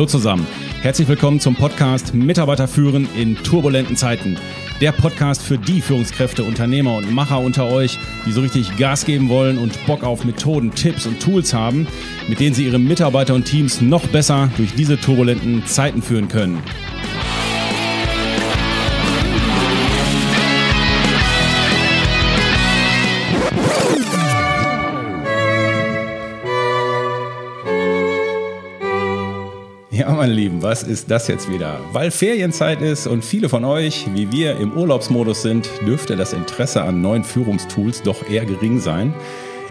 Hallo zusammen. Herzlich willkommen zum Podcast Mitarbeiter führen in turbulenten Zeiten. Der Podcast für die Führungskräfte, Unternehmer und Macher unter euch, die so richtig Gas geben wollen und Bock auf Methoden, Tipps und Tools haben, mit denen sie ihre Mitarbeiter und Teams noch besser durch diese turbulenten Zeiten führen können. Ja, meine Lieben, was ist das jetzt wieder? Weil Ferienzeit ist und viele von euch, wie wir, im Urlaubsmodus sind, dürfte das Interesse an neuen Führungstools doch eher gering sein.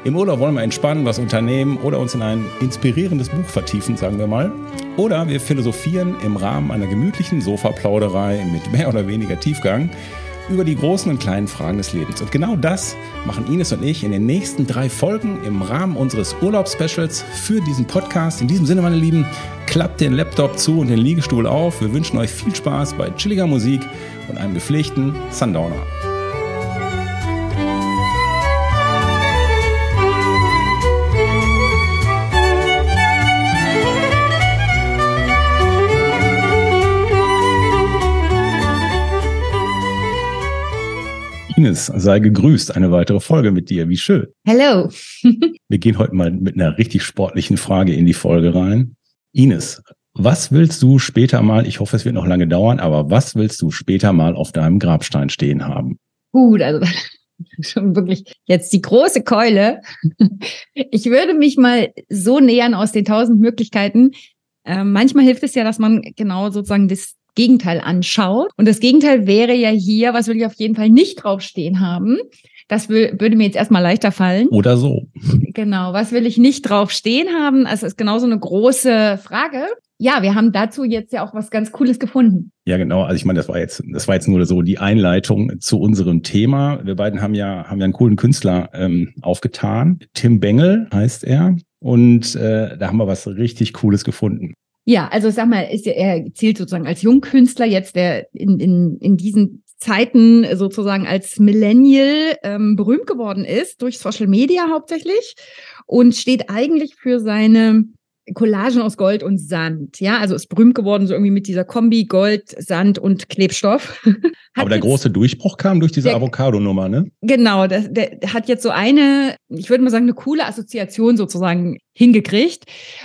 Im Urlaub wollen wir entspannen, was unternehmen oder uns in ein inspirierendes Buch vertiefen, sagen wir mal. Oder wir philosophieren im Rahmen einer gemütlichen Sofaplauderei mit mehr oder weniger Tiefgang über die großen und kleinen Fragen des Lebens. Und genau das machen Ines und ich in den nächsten drei Folgen im Rahmen unseres Urlaubsspecials für diesen Podcast. In diesem Sinne, meine Lieben, klappt den Laptop zu und den Liegestuhl auf. Wir wünschen euch viel Spaß bei chilliger Musik und einem gepflegten Sundowner. Ines, sei gegrüßt. Eine weitere Folge mit dir. Wie schön. Hello. Wir gehen heute mal mit einer richtig sportlichen Frage in die Folge rein. Ines, was willst du später mal, ich hoffe, es wird noch lange dauern, aber was willst du später mal auf deinem Grabstein stehen haben? Gut, also schon wirklich jetzt die große Keule. Ich würde mich mal so nähern aus den tausend Möglichkeiten. Äh, manchmal hilft es ja, dass man genau sozusagen das Gegenteil anschaut. Und das Gegenteil wäre ja hier, was will ich auf jeden Fall nicht draufstehen haben. Das würde mir jetzt erstmal leichter fallen. Oder so. Genau, was will ich nicht draufstehen haben? Also ist genauso eine große Frage. Ja, wir haben dazu jetzt ja auch was ganz Cooles gefunden. Ja, genau. Also ich meine, das war jetzt, das war jetzt nur so die Einleitung zu unserem Thema. Wir beiden haben ja, haben ja einen coolen Künstler ähm, aufgetan. Tim Bengel heißt er. Und äh, da haben wir was richtig Cooles gefunden. Ja, also sag mal, ist, er zählt sozusagen als Jungkünstler jetzt, der in, in, in diesen Zeiten sozusagen als Millennial ähm, berühmt geworden ist, durch Social Media hauptsächlich und steht eigentlich für seine Collagen aus Gold und Sand. Ja, also ist berühmt geworden, so irgendwie mit dieser Kombi Gold, Sand und Klebstoff. Aber der große Durchbruch kam durch diese Avocado-Nummer, ne? Genau, der, der hat jetzt so eine, ich würde mal sagen, eine coole Assoziation sozusagen hingekriegt.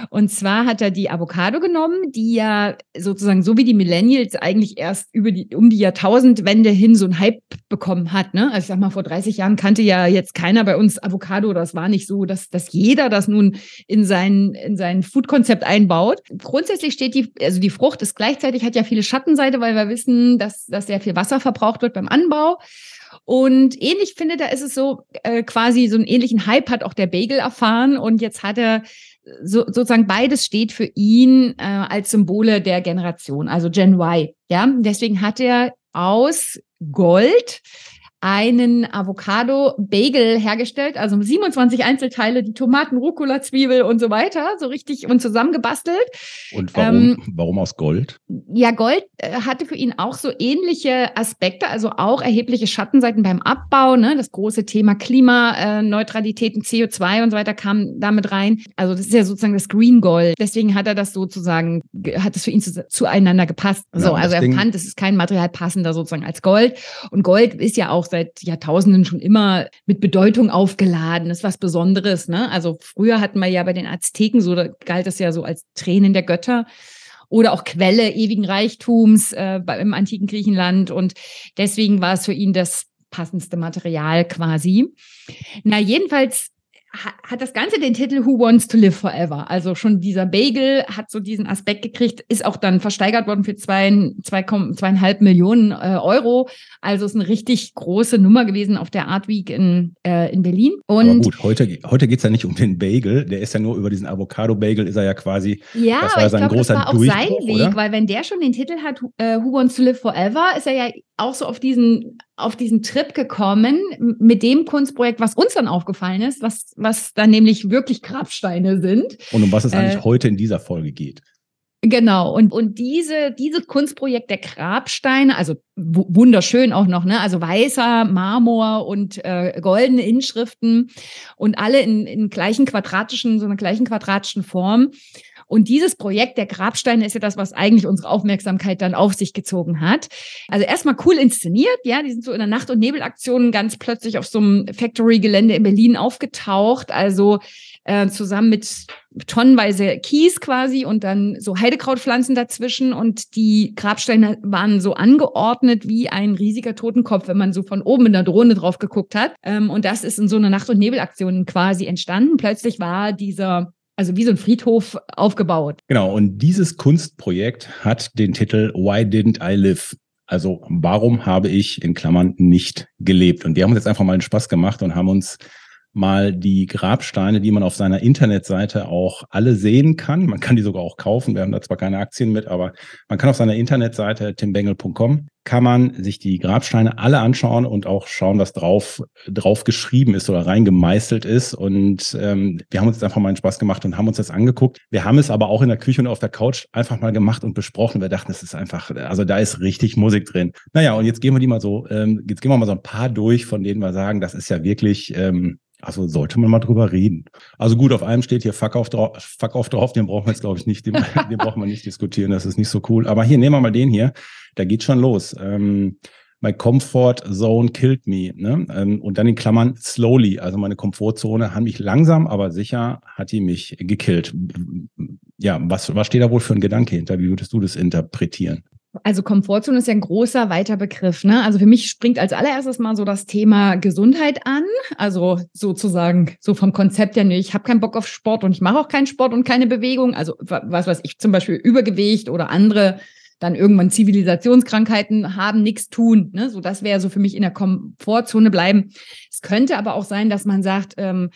Und zwar hat er die Avocado genommen, die ja sozusagen so wie die Millennials eigentlich erst über die, um die Jahrtausendwende hin so einen Hype bekommen hat. Ne? Also ich sag mal, vor 30 Jahren kannte ja jetzt keiner bei uns Avocado. Das war nicht so, dass, dass jeder das nun in sein, in sein Food-Konzept einbaut. Grundsätzlich steht die, also die Frucht ist gleichzeitig, hat ja viele Schattenseite, weil wir wissen, dass, dass sehr viel Wasser verbraucht wird beim Anbau. Und ähnlich finde, da ist es so äh, quasi so einen ähnlichen Hype hat auch der Bagel erfahren und jetzt hat er so, sozusagen beides steht für ihn äh, als Symbole der Generation, also Gen Y. Ja, deswegen hat er aus Gold einen Avocado-Bagel hergestellt, also 27 Einzelteile, die Tomaten, Rucola, Zwiebel und so weiter, so richtig und zusammengebastelt. Und warum, ähm, warum aus Gold? Ja, Gold äh, hatte für ihn auch so ähnliche Aspekte, also auch erhebliche Schattenseiten beim Abbau. Ne? Das große Thema Klimaneutralität und CO2 und so weiter kam damit rein. Also das ist ja sozusagen das Green Gold. Deswegen hat er das sozusagen, hat es für ihn zu, zueinander gepasst. So, ja, also er Ding fand, es ist kein Material passender sozusagen als Gold. Und Gold ist ja auch seit Jahrtausenden schon immer mit Bedeutung aufgeladen, das ist was Besonderes. Ne? Also früher hatten wir ja bei den Azteken so, da galt es ja so als Tränen der Götter oder auch Quelle ewigen Reichtums äh, im antiken Griechenland. Und deswegen war es für ihn das passendste Material quasi. Na, jedenfalls hat das Ganze den Titel Who Wants to Live Forever. Also schon dieser Bagel hat so diesen Aspekt gekriegt, ist auch dann versteigert worden für zwei, zwei, zweieinhalb Millionen äh, Euro. Also ist eine richtig große Nummer gewesen auf der Art Week in, äh, in Berlin. Und aber gut, heute, heute geht's ja nicht um den Bagel, der ist ja nur über diesen Avocado-Bagel, ist er ja quasi, ja, das war sein glaub, großer das war auch sein Weg, oder? weil wenn der schon den Titel hat, äh, Who Wants to Live Forever, ist er ja auch so auf diesen, auf diesen Trip gekommen mit dem Kunstprojekt, was uns dann aufgefallen ist, was, was dann nämlich wirklich Grabsteine sind. Und um was es eigentlich äh, heute in dieser Folge geht. Genau. Und, und diese, dieses Kunstprojekt der Grabsteine, also wunderschön auch noch, ne? Also weißer Marmor und äh, goldene Inschriften und alle in, in gleichen quadratischen, so einer gleichen quadratischen Form. Und dieses Projekt der Grabsteine ist ja das, was eigentlich unsere Aufmerksamkeit dann auf sich gezogen hat. Also erstmal cool inszeniert, ja, die sind so in der Nacht- und Nebelaktion ganz plötzlich auf so einem Factory-Gelände in Berlin aufgetaucht. Also äh, zusammen mit tonnenweise Kies quasi und dann so Heidekrautpflanzen dazwischen und die Grabsteine waren so angeordnet wie ein riesiger Totenkopf, wenn man so von oben in der Drohne drauf geguckt hat. Ähm, und das ist in so einer Nacht- und Nebelaktion quasi entstanden. Plötzlich war dieser also wie so ein Friedhof aufgebaut. Genau, und dieses Kunstprojekt hat den Titel Why Didn't I Live? Also warum habe ich in Klammern nicht gelebt? Und wir haben uns jetzt einfach mal einen Spaß gemacht und haben uns mal die Grabsteine, die man auf seiner Internetseite auch alle sehen kann. Man kann die sogar auch kaufen. Wir haben da zwar keine Aktien mit, aber man kann auf seiner Internetseite timbengel.com kann man sich die Grabsteine alle anschauen und auch schauen, was drauf, drauf geschrieben ist oder reingemeißelt ist. Und ähm, wir haben uns jetzt einfach mal einen Spaß gemacht und haben uns das angeguckt. Wir haben es aber auch in der Küche und auf der Couch einfach mal gemacht und besprochen. Wir dachten, es ist einfach, also da ist richtig Musik drin. Naja, und jetzt gehen wir die mal so, ähm, jetzt gehen wir mal so ein paar durch, von denen wir sagen, das ist ja wirklich ähm, also sollte man mal drüber reden. Also gut, auf einem steht hier Fuck auf drauf, Fuck auf drauf, den brauchen wir jetzt, glaube ich, nicht, den, den brauchen wir nicht diskutieren, das ist nicht so cool. Aber hier, nehmen wir mal den hier, da geht schon los. Ähm, My Comfort Zone killed me. Ne? Ähm, und dann in Klammern slowly. Also meine Komfortzone hat mich langsam, aber sicher hat die mich gekillt. Ja, was, was steht da wohl für ein Gedanke hinter? Wie würdest du das interpretieren? Also Komfortzone ist ja ein großer, weiter Begriff. Ne? Also für mich springt als allererstes mal so das Thema Gesundheit an. Also sozusagen so vom Konzept her, nee, ich habe keinen Bock auf Sport und ich mache auch keinen Sport und keine Bewegung. Also was weiß ich, zum Beispiel Übergewicht oder andere dann irgendwann Zivilisationskrankheiten haben, nichts tun. Ne? So, das wäre so für mich in der Komfortzone bleiben. Es könnte aber auch sein, dass man sagt, ähm,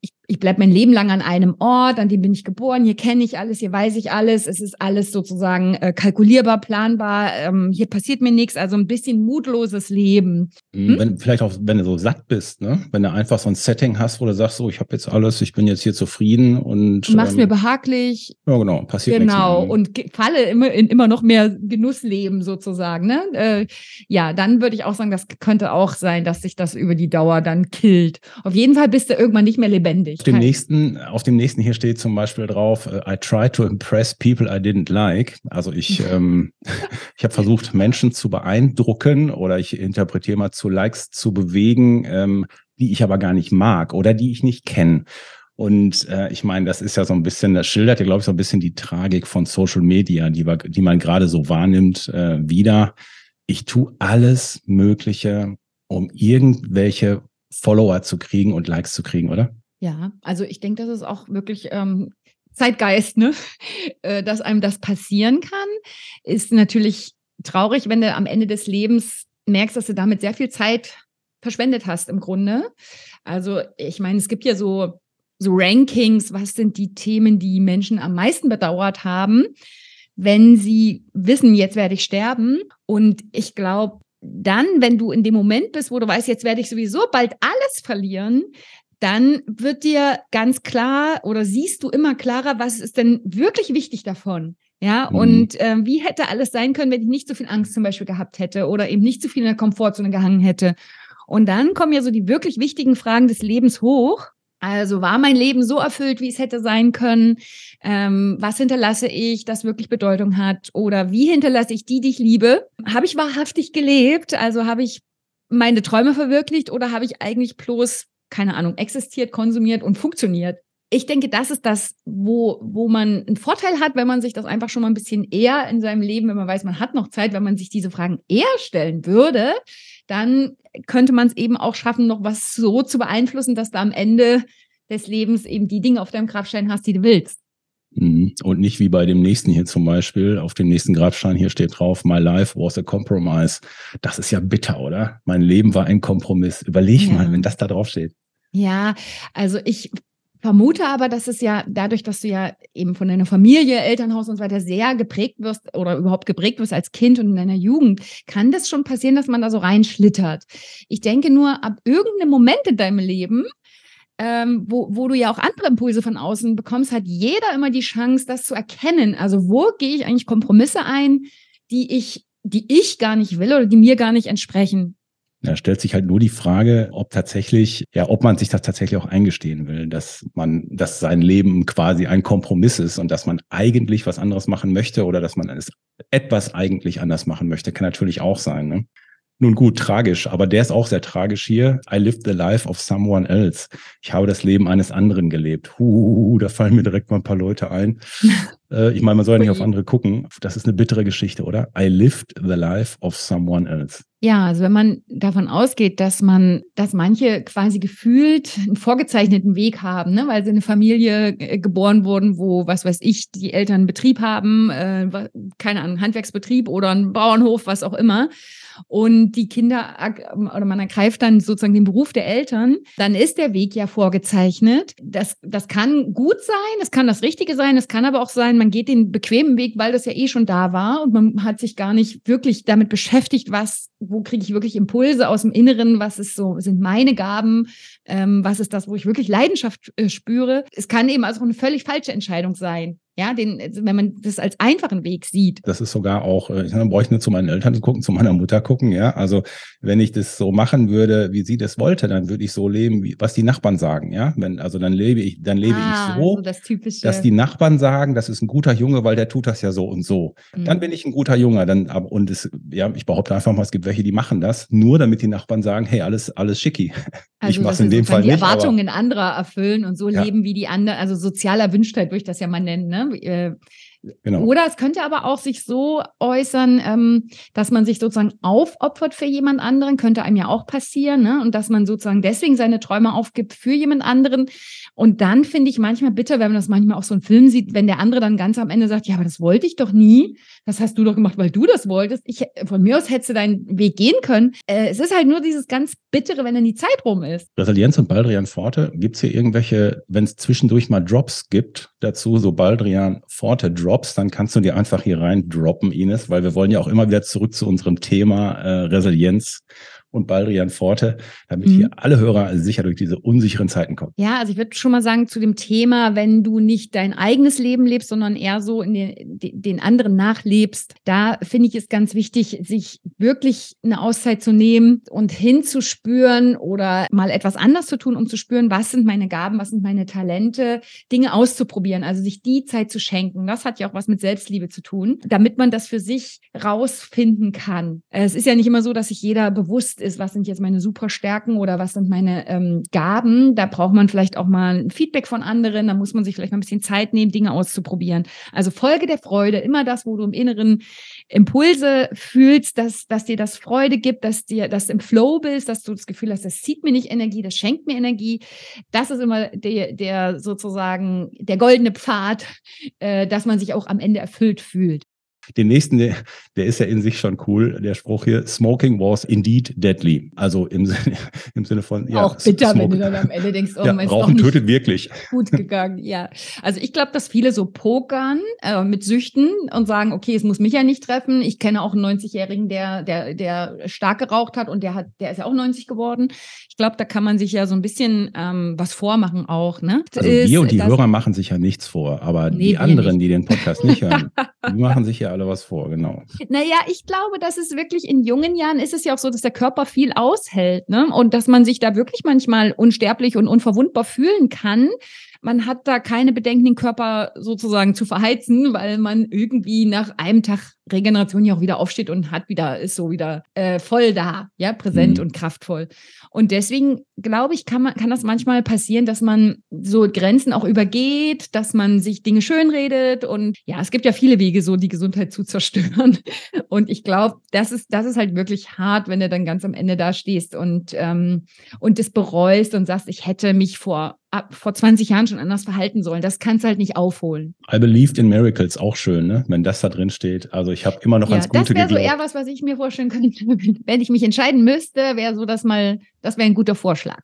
ich, ich bleibe mein Leben lang an einem Ort, an dem bin ich geboren, hier kenne ich alles, hier weiß ich alles, es ist alles sozusagen äh, kalkulierbar, planbar, ähm, hier passiert mir nichts, also ein bisschen mutloses Leben. Mhm, hm? Wenn, vielleicht auch, wenn du so satt bist, ne? wenn du einfach so ein Setting hast, wo du sagst, so, ich habe jetzt alles, ich bin jetzt hier zufrieden und. Du machst ähm, mir behaglich. Ja, genau, passiert Genau, und falle immer in immer noch mehr Genussleben sozusagen. Ne? Äh, ja, dann würde ich auch sagen, das könnte auch sein, dass sich das über die Dauer dann killt. Auf jeden Fall bist du irgendwann nicht mehr lebendig auf dem nächsten, auf dem nächsten hier steht zum Beispiel drauf, äh, I try to impress people I didn't like. Also ich, ähm, ich habe versucht, Menschen zu beeindrucken oder ich interpretiere mal zu Likes zu bewegen, ähm, die ich aber gar nicht mag oder die ich nicht kenne. Und äh, ich meine, das ist ja so ein bisschen, das schildert ja, glaube ich, so ein bisschen die Tragik von Social Media, die, die man gerade so wahrnimmt, äh, wieder. Ich tue alles Mögliche, um irgendwelche Follower zu kriegen und Likes zu kriegen, oder? Ja, also ich denke, das ist auch wirklich ähm, Zeitgeist, ne? Äh, dass einem das passieren kann. Ist natürlich traurig, wenn du am Ende des Lebens merkst, dass du damit sehr viel Zeit verschwendet hast im Grunde. Also ich meine, es gibt ja so, so Rankings, was sind die Themen, die Menschen am meisten bedauert haben, wenn sie wissen, jetzt werde ich sterben. Und ich glaube, dann, wenn du in dem Moment bist, wo du weißt, jetzt werde ich sowieso bald alles verlieren, dann wird dir ganz klar oder siehst du immer klarer, was ist denn wirklich wichtig davon. Ja, mhm. und äh, wie hätte alles sein können, wenn ich nicht so viel Angst zum Beispiel gehabt hätte oder eben nicht so viel in der Komfortzone gehangen hätte. Und dann kommen ja so die wirklich wichtigen Fragen des Lebens hoch. Also war mein Leben so erfüllt, wie es hätte sein können? Ähm, was hinterlasse ich, das wirklich Bedeutung hat? Oder wie hinterlasse ich die, die ich liebe? Habe ich wahrhaftig gelebt? Also habe ich meine Träume verwirklicht oder habe ich eigentlich bloß keine Ahnung, existiert, konsumiert und funktioniert. Ich denke, das ist das, wo, wo man einen Vorteil hat, wenn man sich das einfach schon mal ein bisschen eher in seinem Leben, wenn man weiß, man hat noch Zeit, wenn man sich diese Fragen eher stellen würde, dann könnte man es eben auch schaffen, noch was so zu beeinflussen, dass du am Ende des Lebens eben die Dinge auf deinem Grabstein hast, die du willst. Mhm. Und nicht wie bei dem nächsten hier zum Beispiel, auf dem nächsten Grabstein hier steht drauf, My life was a compromise. Das ist ja bitter, oder? Mein Leben war ein Kompromiss. Überleg ja. mal, wenn das da drauf steht. Ja, also ich vermute aber, dass es ja dadurch, dass du ja eben von deiner Familie, Elternhaus und so weiter sehr geprägt wirst oder überhaupt geprägt wirst als Kind und in deiner Jugend, kann das schon passieren, dass man da so reinschlittert. Ich denke nur, ab irgendeinem Moment in deinem Leben ähm, wo, wo du ja auch andere Impulse von außen bekommst, hat jeder immer die Chance, das zu erkennen. Also wo gehe ich eigentlich Kompromisse ein, die ich, die ich gar nicht will oder die mir gar nicht entsprechen. Da stellt sich halt nur die Frage, ob tatsächlich, ja, ob man sich das tatsächlich auch eingestehen will, dass man, dass sein Leben quasi ein Kompromiss ist und dass man eigentlich was anderes machen möchte oder dass man es etwas eigentlich anders machen möchte, kann natürlich auch sein. Ne? Nun gut, tragisch, aber der ist auch sehr tragisch hier. I lived the life of someone else. Ich habe das Leben eines anderen gelebt. Huh, da fallen mir direkt mal ein paar Leute ein. äh, ich meine, man soll ja nicht auf andere gucken. Das ist eine bittere Geschichte, oder? I lived the life of someone else. Ja, also wenn man davon ausgeht, dass man, dass manche quasi gefühlt einen vorgezeichneten Weg haben, ne, weil sie in eine Familie äh, geboren wurden, wo, was weiß ich, die Eltern einen Betrieb haben, äh, keine Ahnung, Handwerksbetrieb oder einen Bauernhof, was auch immer und die Kinder oder man ergreift dann sozusagen den Beruf der Eltern, dann ist der Weg ja vorgezeichnet. Das, das kann gut sein, es kann das Richtige sein, es kann aber auch sein, man geht den bequemen Weg, weil das ja eh schon da war und man hat sich gar nicht wirklich damit beschäftigt, was, wo kriege ich wirklich Impulse aus dem Inneren, was ist so, sind meine Gaben, ähm, was ist das, wo ich wirklich Leidenschaft äh, spüre. Es kann eben also eine völlig falsche Entscheidung sein. Ja, den, wenn man das als einfachen Weg sieht. Das ist sogar auch, äh, ich bräuchte nur zu meinen Eltern gucken, zu meiner Mutter gucken, ja. Also wenn ich das so machen würde, wie sie das wollte, dann würde ich so leben, wie, was die Nachbarn sagen, ja. Wenn, also dann lebe ich, dann lebe ah, ich so, so das typische. dass die Nachbarn sagen, das ist ein guter Junge, weil der tut das ja so und so. Mhm. Dann bin ich ein guter Junge. Dann, und es, ja, ich behaupte einfach mal, es gibt welche, die machen das, nur damit die Nachbarn sagen, hey, alles, alles schicki. Also, ich mache in dem Fall die nicht. Die Erwartungen anderer erfüllen und so ja. leben wie die anderen, also sozialer Wünschtheit, würde ich das ja mal nennen, ne? Äh, Genau. Oder es könnte aber auch sich so äußern, ähm, dass man sich sozusagen aufopfert für jemand anderen, könnte einem ja auch passieren, ne? Und dass man sozusagen deswegen seine Träume aufgibt für jemand anderen. Und dann finde ich manchmal bitter, wenn man das manchmal auch so einen Film sieht, wenn der andere dann ganz am Ende sagt, ja, aber das wollte ich doch nie. Das hast du doch gemacht, weil du das wolltest. Ich, von mir aus hättest du deinen Weg gehen können. Äh, es ist halt nur dieses ganz Bittere, wenn dann die Zeit rum ist. Resilienz und Baldrian Forte, gibt es hier irgendwelche, wenn es zwischendurch mal Drops gibt dazu, so Baldrian Forte Drops, dann kannst du dir einfach hier rein droppen, Ines, weil wir wollen ja auch immer wieder zurück zu unserem Thema äh, Resilienz und Baldrian Forte, damit mhm. hier alle Hörer sicher durch diese unsicheren Zeiten kommen. Ja, also ich würde schon mal sagen zu dem Thema, wenn du nicht dein eigenes Leben lebst, sondern eher so in den, den anderen nachlebst, da finde ich es ganz wichtig, sich wirklich eine Auszeit zu nehmen und hinzuspüren oder mal etwas anders zu tun, um zu spüren, was sind meine Gaben, was sind meine Talente, Dinge auszuprobieren, also sich die Zeit zu schenken. Das hat ja auch was mit Selbstliebe zu tun, damit man das für sich rausfinden kann. Es ist ja nicht immer so, dass sich jeder bewusst ist, was sind jetzt meine Superstärken oder was sind meine ähm, Gaben. Da braucht man vielleicht auch mal ein Feedback von anderen. Da muss man sich vielleicht mal ein bisschen Zeit nehmen, Dinge auszuprobieren. Also Folge der Freude, immer das, wo du im Inneren Impulse fühlst, dass, dass dir das Freude gibt, dass dir das im Flow bist, dass du das Gefühl hast, das zieht mir nicht Energie, das schenkt mir Energie. Das ist immer der, der sozusagen der goldene Pfad, äh, dass man sich auch am Ende erfüllt fühlt. Den nächsten, der, der ist ja in sich schon cool, der Spruch hier, Smoking was indeed deadly. Also im Sinne, im Sinne von, ja. Auch bitter, Smoking. wenn du dann am Ende denkst, oh, ja, Rauchen tötet wirklich. Gut gegangen, ja. Also ich glaube, dass viele so pokern äh, mit Süchten und sagen, okay, es muss mich ja nicht treffen. Ich kenne auch einen 90-Jährigen, der, der, der stark geraucht hat und der hat, der ist ja auch 90 geworden. Ich glaube, da kann man sich ja so ein bisschen ähm, was vormachen auch, ne? Also wir und die Hörer machen sich ja nichts vor, aber nee, die anderen, nicht. die den Podcast nicht hören, die machen sich ja alle was vor, genau. Naja, ich glaube, dass es wirklich in jungen Jahren ist es ja auch so, dass der Körper viel aushält, ne? Und dass man sich da wirklich manchmal unsterblich und unverwundbar fühlen kann. Man hat da keine Bedenken, den Körper sozusagen zu verheizen, weil man irgendwie nach einem Tag Regeneration ja auch wieder aufsteht und hat wieder, ist so wieder äh, voll da, ja, präsent mhm. und kraftvoll. Und deswegen glaube ich, kann man, kann das manchmal passieren, dass man so Grenzen auch übergeht, dass man sich Dinge schönredet und ja, es gibt ja viele Wege, so die Gesundheit zu zerstören. Und ich glaube, das ist, das ist halt wirklich hart, wenn du dann ganz am Ende da stehst und, ähm, und das bereust und sagst, ich hätte mich vor ab, vor 20 Jahren schon anders verhalten sollen. Das kannst du halt nicht aufholen. I believed in miracles, auch schön, ne? wenn das da drin steht. Also ich habe immer noch ja, ans Gute Das wäre so eher was, was ich mir vorstellen könnte, wenn ich mich entscheiden müsste, wäre so, dass mal, das wäre ein guter Vorschlag.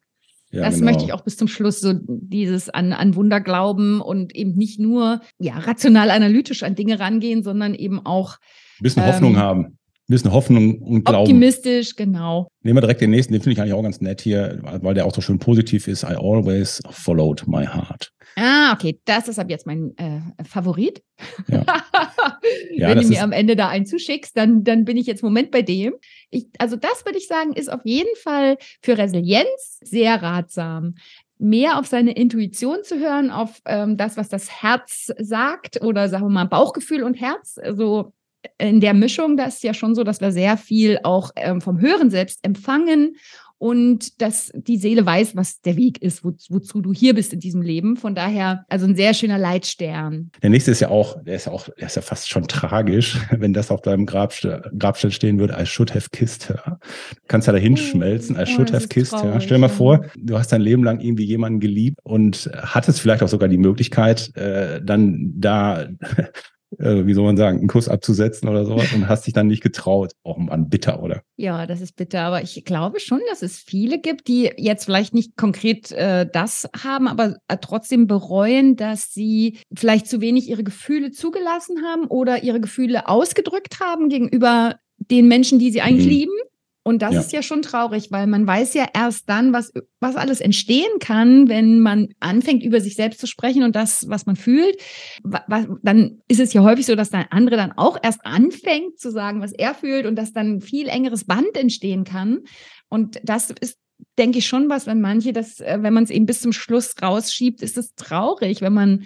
Ja, das genau. möchte ich auch bis zum Schluss so dieses an, an Wunder glauben und eben nicht nur ja rational analytisch an Dinge rangehen, sondern eben auch ein bisschen ähm, Hoffnung haben. bisschen Hoffnung und Glauben. Optimistisch, genau. Nehmen wir direkt den nächsten, den finde ich eigentlich auch ganz nett hier, weil der auch so schön positiv ist. I always followed my heart. Ah, okay, das ist ab jetzt mein äh, Favorit. Ja. Ja, Wenn du mir am Ende da einen zuschickst, dann, dann bin ich jetzt Moment bei dem. Ich, also das würde ich sagen, ist auf jeden Fall für Resilienz sehr ratsam mehr auf seine Intuition zu hören, auf ähm, das, was das Herz sagt oder sagen wir mal Bauchgefühl und Herz. Also in der Mischung, da ist ja schon so, dass wir sehr viel auch ähm, vom Hören selbst empfangen und dass die Seele weiß, was der Weg ist, wo, wozu du hier bist in diesem Leben. Von daher, also ein sehr schöner Leitstern. Der nächste ist ja auch, der ist ja auch, der ist ja fast schon tragisch, wenn das auf deinem Grabste, Grabstein stehen würde, I should have kissed her. Du kannst ja da hinschmelzen, I oh, should have kissed traurig, her. Stell dir mal vor, du hast dein Leben lang irgendwie jemanden geliebt und hattest vielleicht auch sogar die Möglichkeit, äh, dann da äh, wie soll man sagen, einen Kuss abzusetzen oder sowas und hast dich dann nicht getraut. Auch oh Mann, bitter, oder? Ja, das ist bitter. Aber ich glaube schon, dass es viele gibt, die jetzt vielleicht nicht konkret äh, das haben, aber äh, trotzdem bereuen, dass sie vielleicht zu wenig ihre Gefühle zugelassen haben oder ihre Gefühle ausgedrückt haben gegenüber den Menschen, die sie eigentlich mhm. lieben. Und das ja. ist ja schon traurig, weil man weiß ja erst dann, was, was alles entstehen kann, wenn man anfängt, über sich selbst zu sprechen und das, was man fühlt. Was, dann ist es ja häufig so, dass der andere dann auch erst anfängt zu sagen, was er fühlt und dass dann viel engeres Band entstehen kann. Und das ist denke ich schon was, wenn manche das, äh, wenn man es eben bis zum Schluss rausschiebt, ist es traurig, wenn man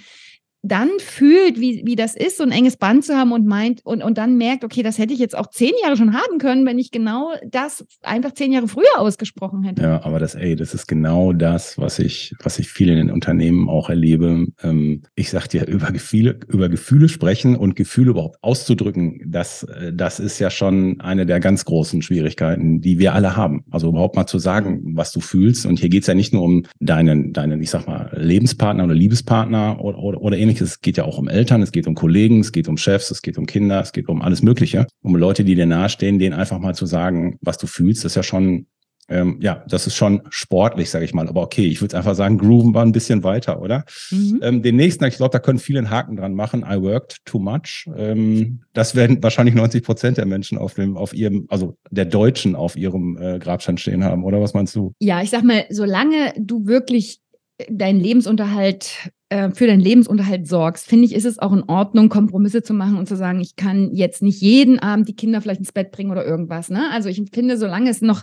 dann fühlt, wie, wie das ist, so ein enges Band zu haben und meint und, und dann merkt, okay, das hätte ich jetzt auch zehn Jahre schon haben können, wenn ich genau das einfach zehn Jahre früher ausgesprochen hätte. Ja, aber das, ey, das ist genau das, was ich, was ich viel in den Unternehmen auch erlebe. Ähm, ich sag dir, über Gefühle, über Gefühle sprechen und Gefühle überhaupt auszudrücken, das, äh, das ist ja schon eine der ganz großen Schwierigkeiten, die wir alle haben. Also überhaupt mal zu sagen, was du fühlst. Und hier geht's ja nicht nur um deinen, deinen, ich sag mal, Lebenspartner oder Liebespartner oder, oder, oder ähnliches ähnliches. Es geht ja auch um Eltern, es geht um Kollegen, es geht um Chefs, es geht um Kinder, es geht um alles Mögliche. Um Leute, die dir nahestehen, denen einfach mal zu sagen, was du fühlst, das ist ja schon ähm, ja, das ist schon sportlich, sage ich mal. Aber okay, ich würde einfach sagen, Grooven war ein bisschen weiter, oder? Mhm. Ähm, den nächsten, ich glaube, da können viele einen Haken dran machen. I worked too much. Ähm, das werden wahrscheinlich 90 Prozent der Menschen auf dem, auf ihrem, also der Deutschen auf ihrem äh, Grabstein stehen haben, oder was meinst du? Ja, ich sag mal, solange du wirklich deinen Lebensunterhalt äh, für deinen Lebensunterhalt sorgst, finde ich, ist es auch in Ordnung, Kompromisse zu machen und zu sagen, ich kann jetzt nicht jeden Abend die Kinder vielleicht ins Bett bringen oder irgendwas. Ne? Also ich finde, solange es noch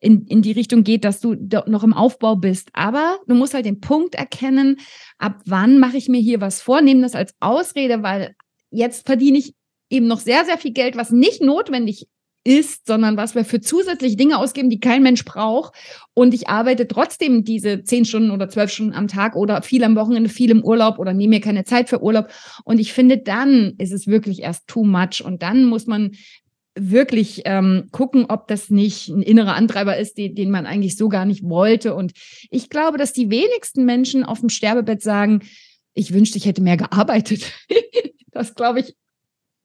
in, in die Richtung geht, dass du noch im Aufbau bist, aber du musst halt den Punkt erkennen, ab wann mache ich mir hier was vor, nehme das als Ausrede, weil jetzt verdiene ich eben noch sehr, sehr viel Geld, was nicht notwendig ist, sondern was wir für zusätzliche Dinge ausgeben, die kein Mensch braucht. Und ich arbeite trotzdem diese zehn Stunden oder zwölf Stunden am Tag oder viel am Wochenende, viel im Urlaub oder nehme mir keine Zeit für Urlaub. Und ich finde, dann ist es wirklich erst too much. Und dann muss man wirklich ähm, gucken, ob das nicht ein innerer Antreiber ist, den, den man eigentlich so gar nicht wollte. Und ich glaube, dass die wenigsten Menschen auf dem Sterbebett sagen, ich wünschte, ich hätte mehr gearbeitet. das glaube ich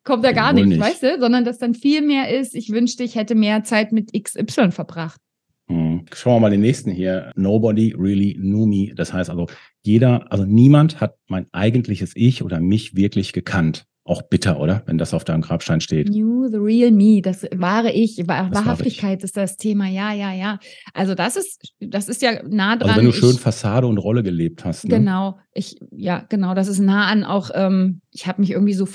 kommt da gar nicht, nicht, weißt du? Sondern dass dann viel mehr ist, ich wünschte, ich hätte mehr Zeit mit XY verbracht. Hm. Schauen wir mal den nächsten hier. Nobody really knew me. Das heißt also, jeder, also niemand hat mein eigentliches Ich oder mich wirklich gekannt. Auch bitter, oder? Wenn das auf deinem Grabstein steht. Knew the real me, das wahre Ich, Wahr Wahrhaftigkeit ist das Thema. Ja, ja, ja. Also das ist, das ist ja nah dran. Also wenn du schön ich, Fassade und Rolle gelebt hast. Ne? Genau. Ich, ja, genau. Das ist nah an auch, ähm, ich habe mich irgendwie so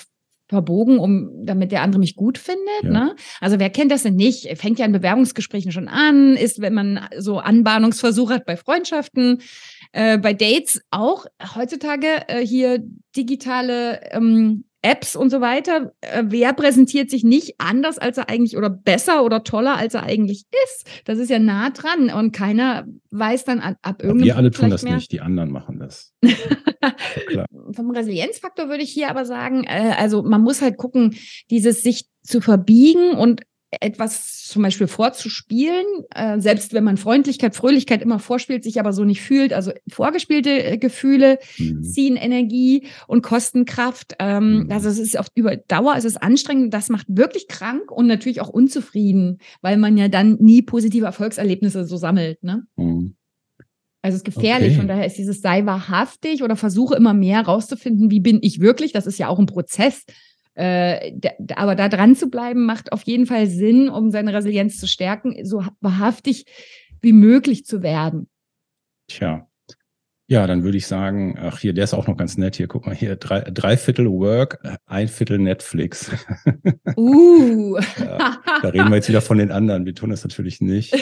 verbogen, um damit der andere mich gut findet. Ja. Ne? Also wer kennt das denn nicht? Fängt ja in Bewerbungsgesprächen schon an, ist, wenn man so Anbahnungsversuche hat bei Freundschaften, äh, bei Dates auch heutzutage äh, hier digitale ähm, Apps und so weiter. Äh, wer präsentiert sich nicht anders, als er eigentlich oder besser oder toller, als er eigentlich ist? Das ist ja nah dran und keiner weiß dann ab, ab irgendeinem Wir alle tun das mehr. nicht, die anderen machen das. Vom Resilienzfaktor würde ich hier aber sagen, äh, also man muss halt gucken, dieses sich zu verbiegen und etwas zum Beispiel vorzuspielen, äh, selbst wenn man Freundlichkeit, Fröhlichkeit immer vorspielt, sich aber so nicht fühlt. Also vorgespielte äh, Gefühle mhm. ziehen Energie und kosten Kraft. Ähm, mhm. Also es ist auf über Dauer, es ist anstrengend, das macht wirklich krank und natürlich auch unzufrieden, weil man ja dann nie positive Erfolgserlebnisse so sammelt. Ne? Mhm. Also es ist gefährlich. Okay. Von daher ist dieses sei wahrhaftig oder versuche immer mehr rauszufinden, wie bin ich wirklich. Das ist ja auch ein Prozess Äh, aber da dran zu bleiben, macht auf jeden Fall Sinn, um seine Resilienz zu stärken, so wahrhaftig wie möglich zu werden. Tja. Ja, dann würde ich sagen, ach hier, der ist auch noch ganz nett. Hier, guck mal hier, drei, drei Viertel Work, ein Viertel Netflix. Uh. ja, da reden wir jetzt wieder von den anderen. Wir tun das natürlich nicht.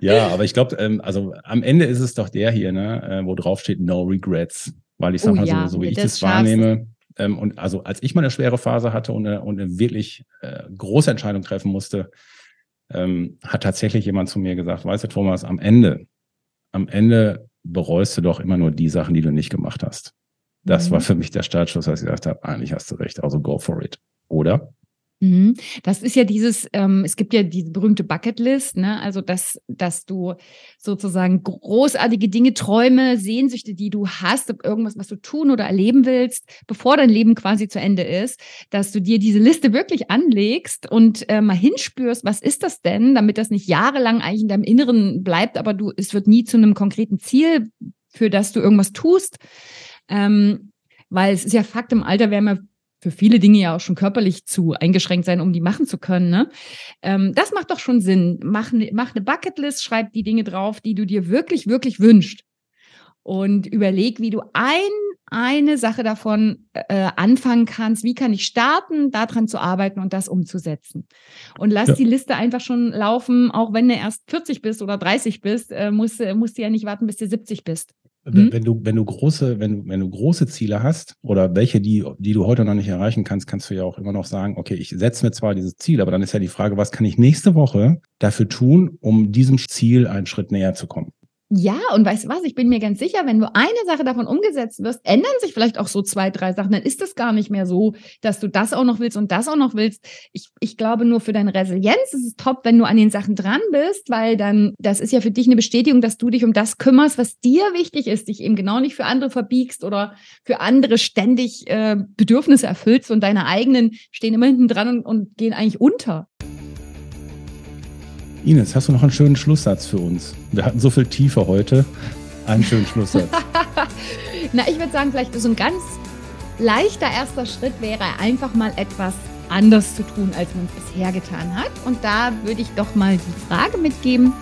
Ja, aber ich glaube, ähm, also am Ende ist es doch der hier, ne, äh, wo drauf steht No Regrets. Weil ich sag oh, mal ja, so, so wie ich das, das wahrnehme, ähm, und also als ich mal eine schwere Phase hatte und eine, und eine wirklich äh, große Entscheidung treffen musste, ähm, hat tatsächlich jemand zu mir gesagt, weißt du, Thomas, am Ende, am Ende bereust du doch immer nur die Sachen, die du nicht gemacht hast. Das mhm. war für mich der Startschuss, als ich gesagt habe, eigentlich hast du recht, also go for it. Oder? Mhm. Das ist ja dieses, ähm, es gibt ja diese berühmte Bucketlist, ne? Also dass, dass du sozusagen großartige Dinge, Träume, Sehnsüchte, die du hast, irgendwas, was du tun oder erleben willst, bevor dein Leben quasi zu Ende ist, dass du dir diese Liste wirklich anlegst und äh, mal hinspürst, was ist das denn, damit das nicht jahrelang eigentlich in deinem Inneren bleibt, aber du, es wird nie zu einem konkreten Ziel, für das du irgendwas tust. Ähm, weil es ist ja Fakt, im Alter werden wir für viele Dinge ja auch schon körperlich zu eingeschränkt sein, um die machen zu können. Ne? Ähm, das macht doch schon Sinn. Mach, ne, mach eine Bucketlist, schreib die Dinge drauf, die du dir wirklich, wirklich wünschst. Und überleg, wie du ein, eine Sache davon äh, anfangen kannst. Wie kann ich starten, daran zu arbeiten und das umzusetzen? Und lass ja. die Liste einfach schon laufen, auch wenn du erst 40 bist oder 30 bist, äh, musst, musst du ja nicht warten, bis du 70 bist. Wenn, mhm. wenn, du, wenn du große, wenn, wenn du große Ziele hast oder welche, die, die du heute noch nicht erreichen kannst, kannst du ja auch immer noch sagen, okay, ich setze mir zwar dieses Ziel, aber dann ist ja die Frage, was kann ich nächste Woche dafür tun, um diesem Ziel einen Schritt näher zu kommen? Ja, und weißt du was, ich bin mir ganz sicher, wenn du eine Sache davon umgesetzt wirst, ändern sich vielleicht auch so zwei, drei Sachen. Dann ist es gar nicht mehr so, dass du das auch noch willst und das auch noch willst. Ich, ich glaube, nur für deine Resilienz ist es top, wenn du an den Sachen dran bist, weil dann, das ist ja für dich eine Bestätigung, dass du dich um das kümmerst, was dir wichtig ist, dich eben genau nicht für andere verbiegst oder für andere ständig äh, Bedürfnisse erfüllst und deine eigenen stehen immer hinten dran und, und gehen eigentlich unter. Ines, hast du noch einen schönen Schlusssatz für uns? Wir hatten so viel Tiefe heute. Einen schönen Schlusssatz. Na, ich würde sagen, vielleicht so ein ganz leichter erster Schritt wäre einfach mal etwas anders zu tun, als man es bisher getan hat. Und da würde ich doch mal die Frage mitgeben,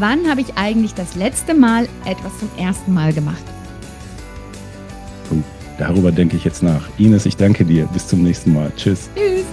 wann habe ich eigentlich das letzte Mal etwas zum ersten Mal gemacht? Darüber denke ich jetzt nach. Ines, ich danke dir. Bis zum nächsten Mal. Tschüss. Tschüss.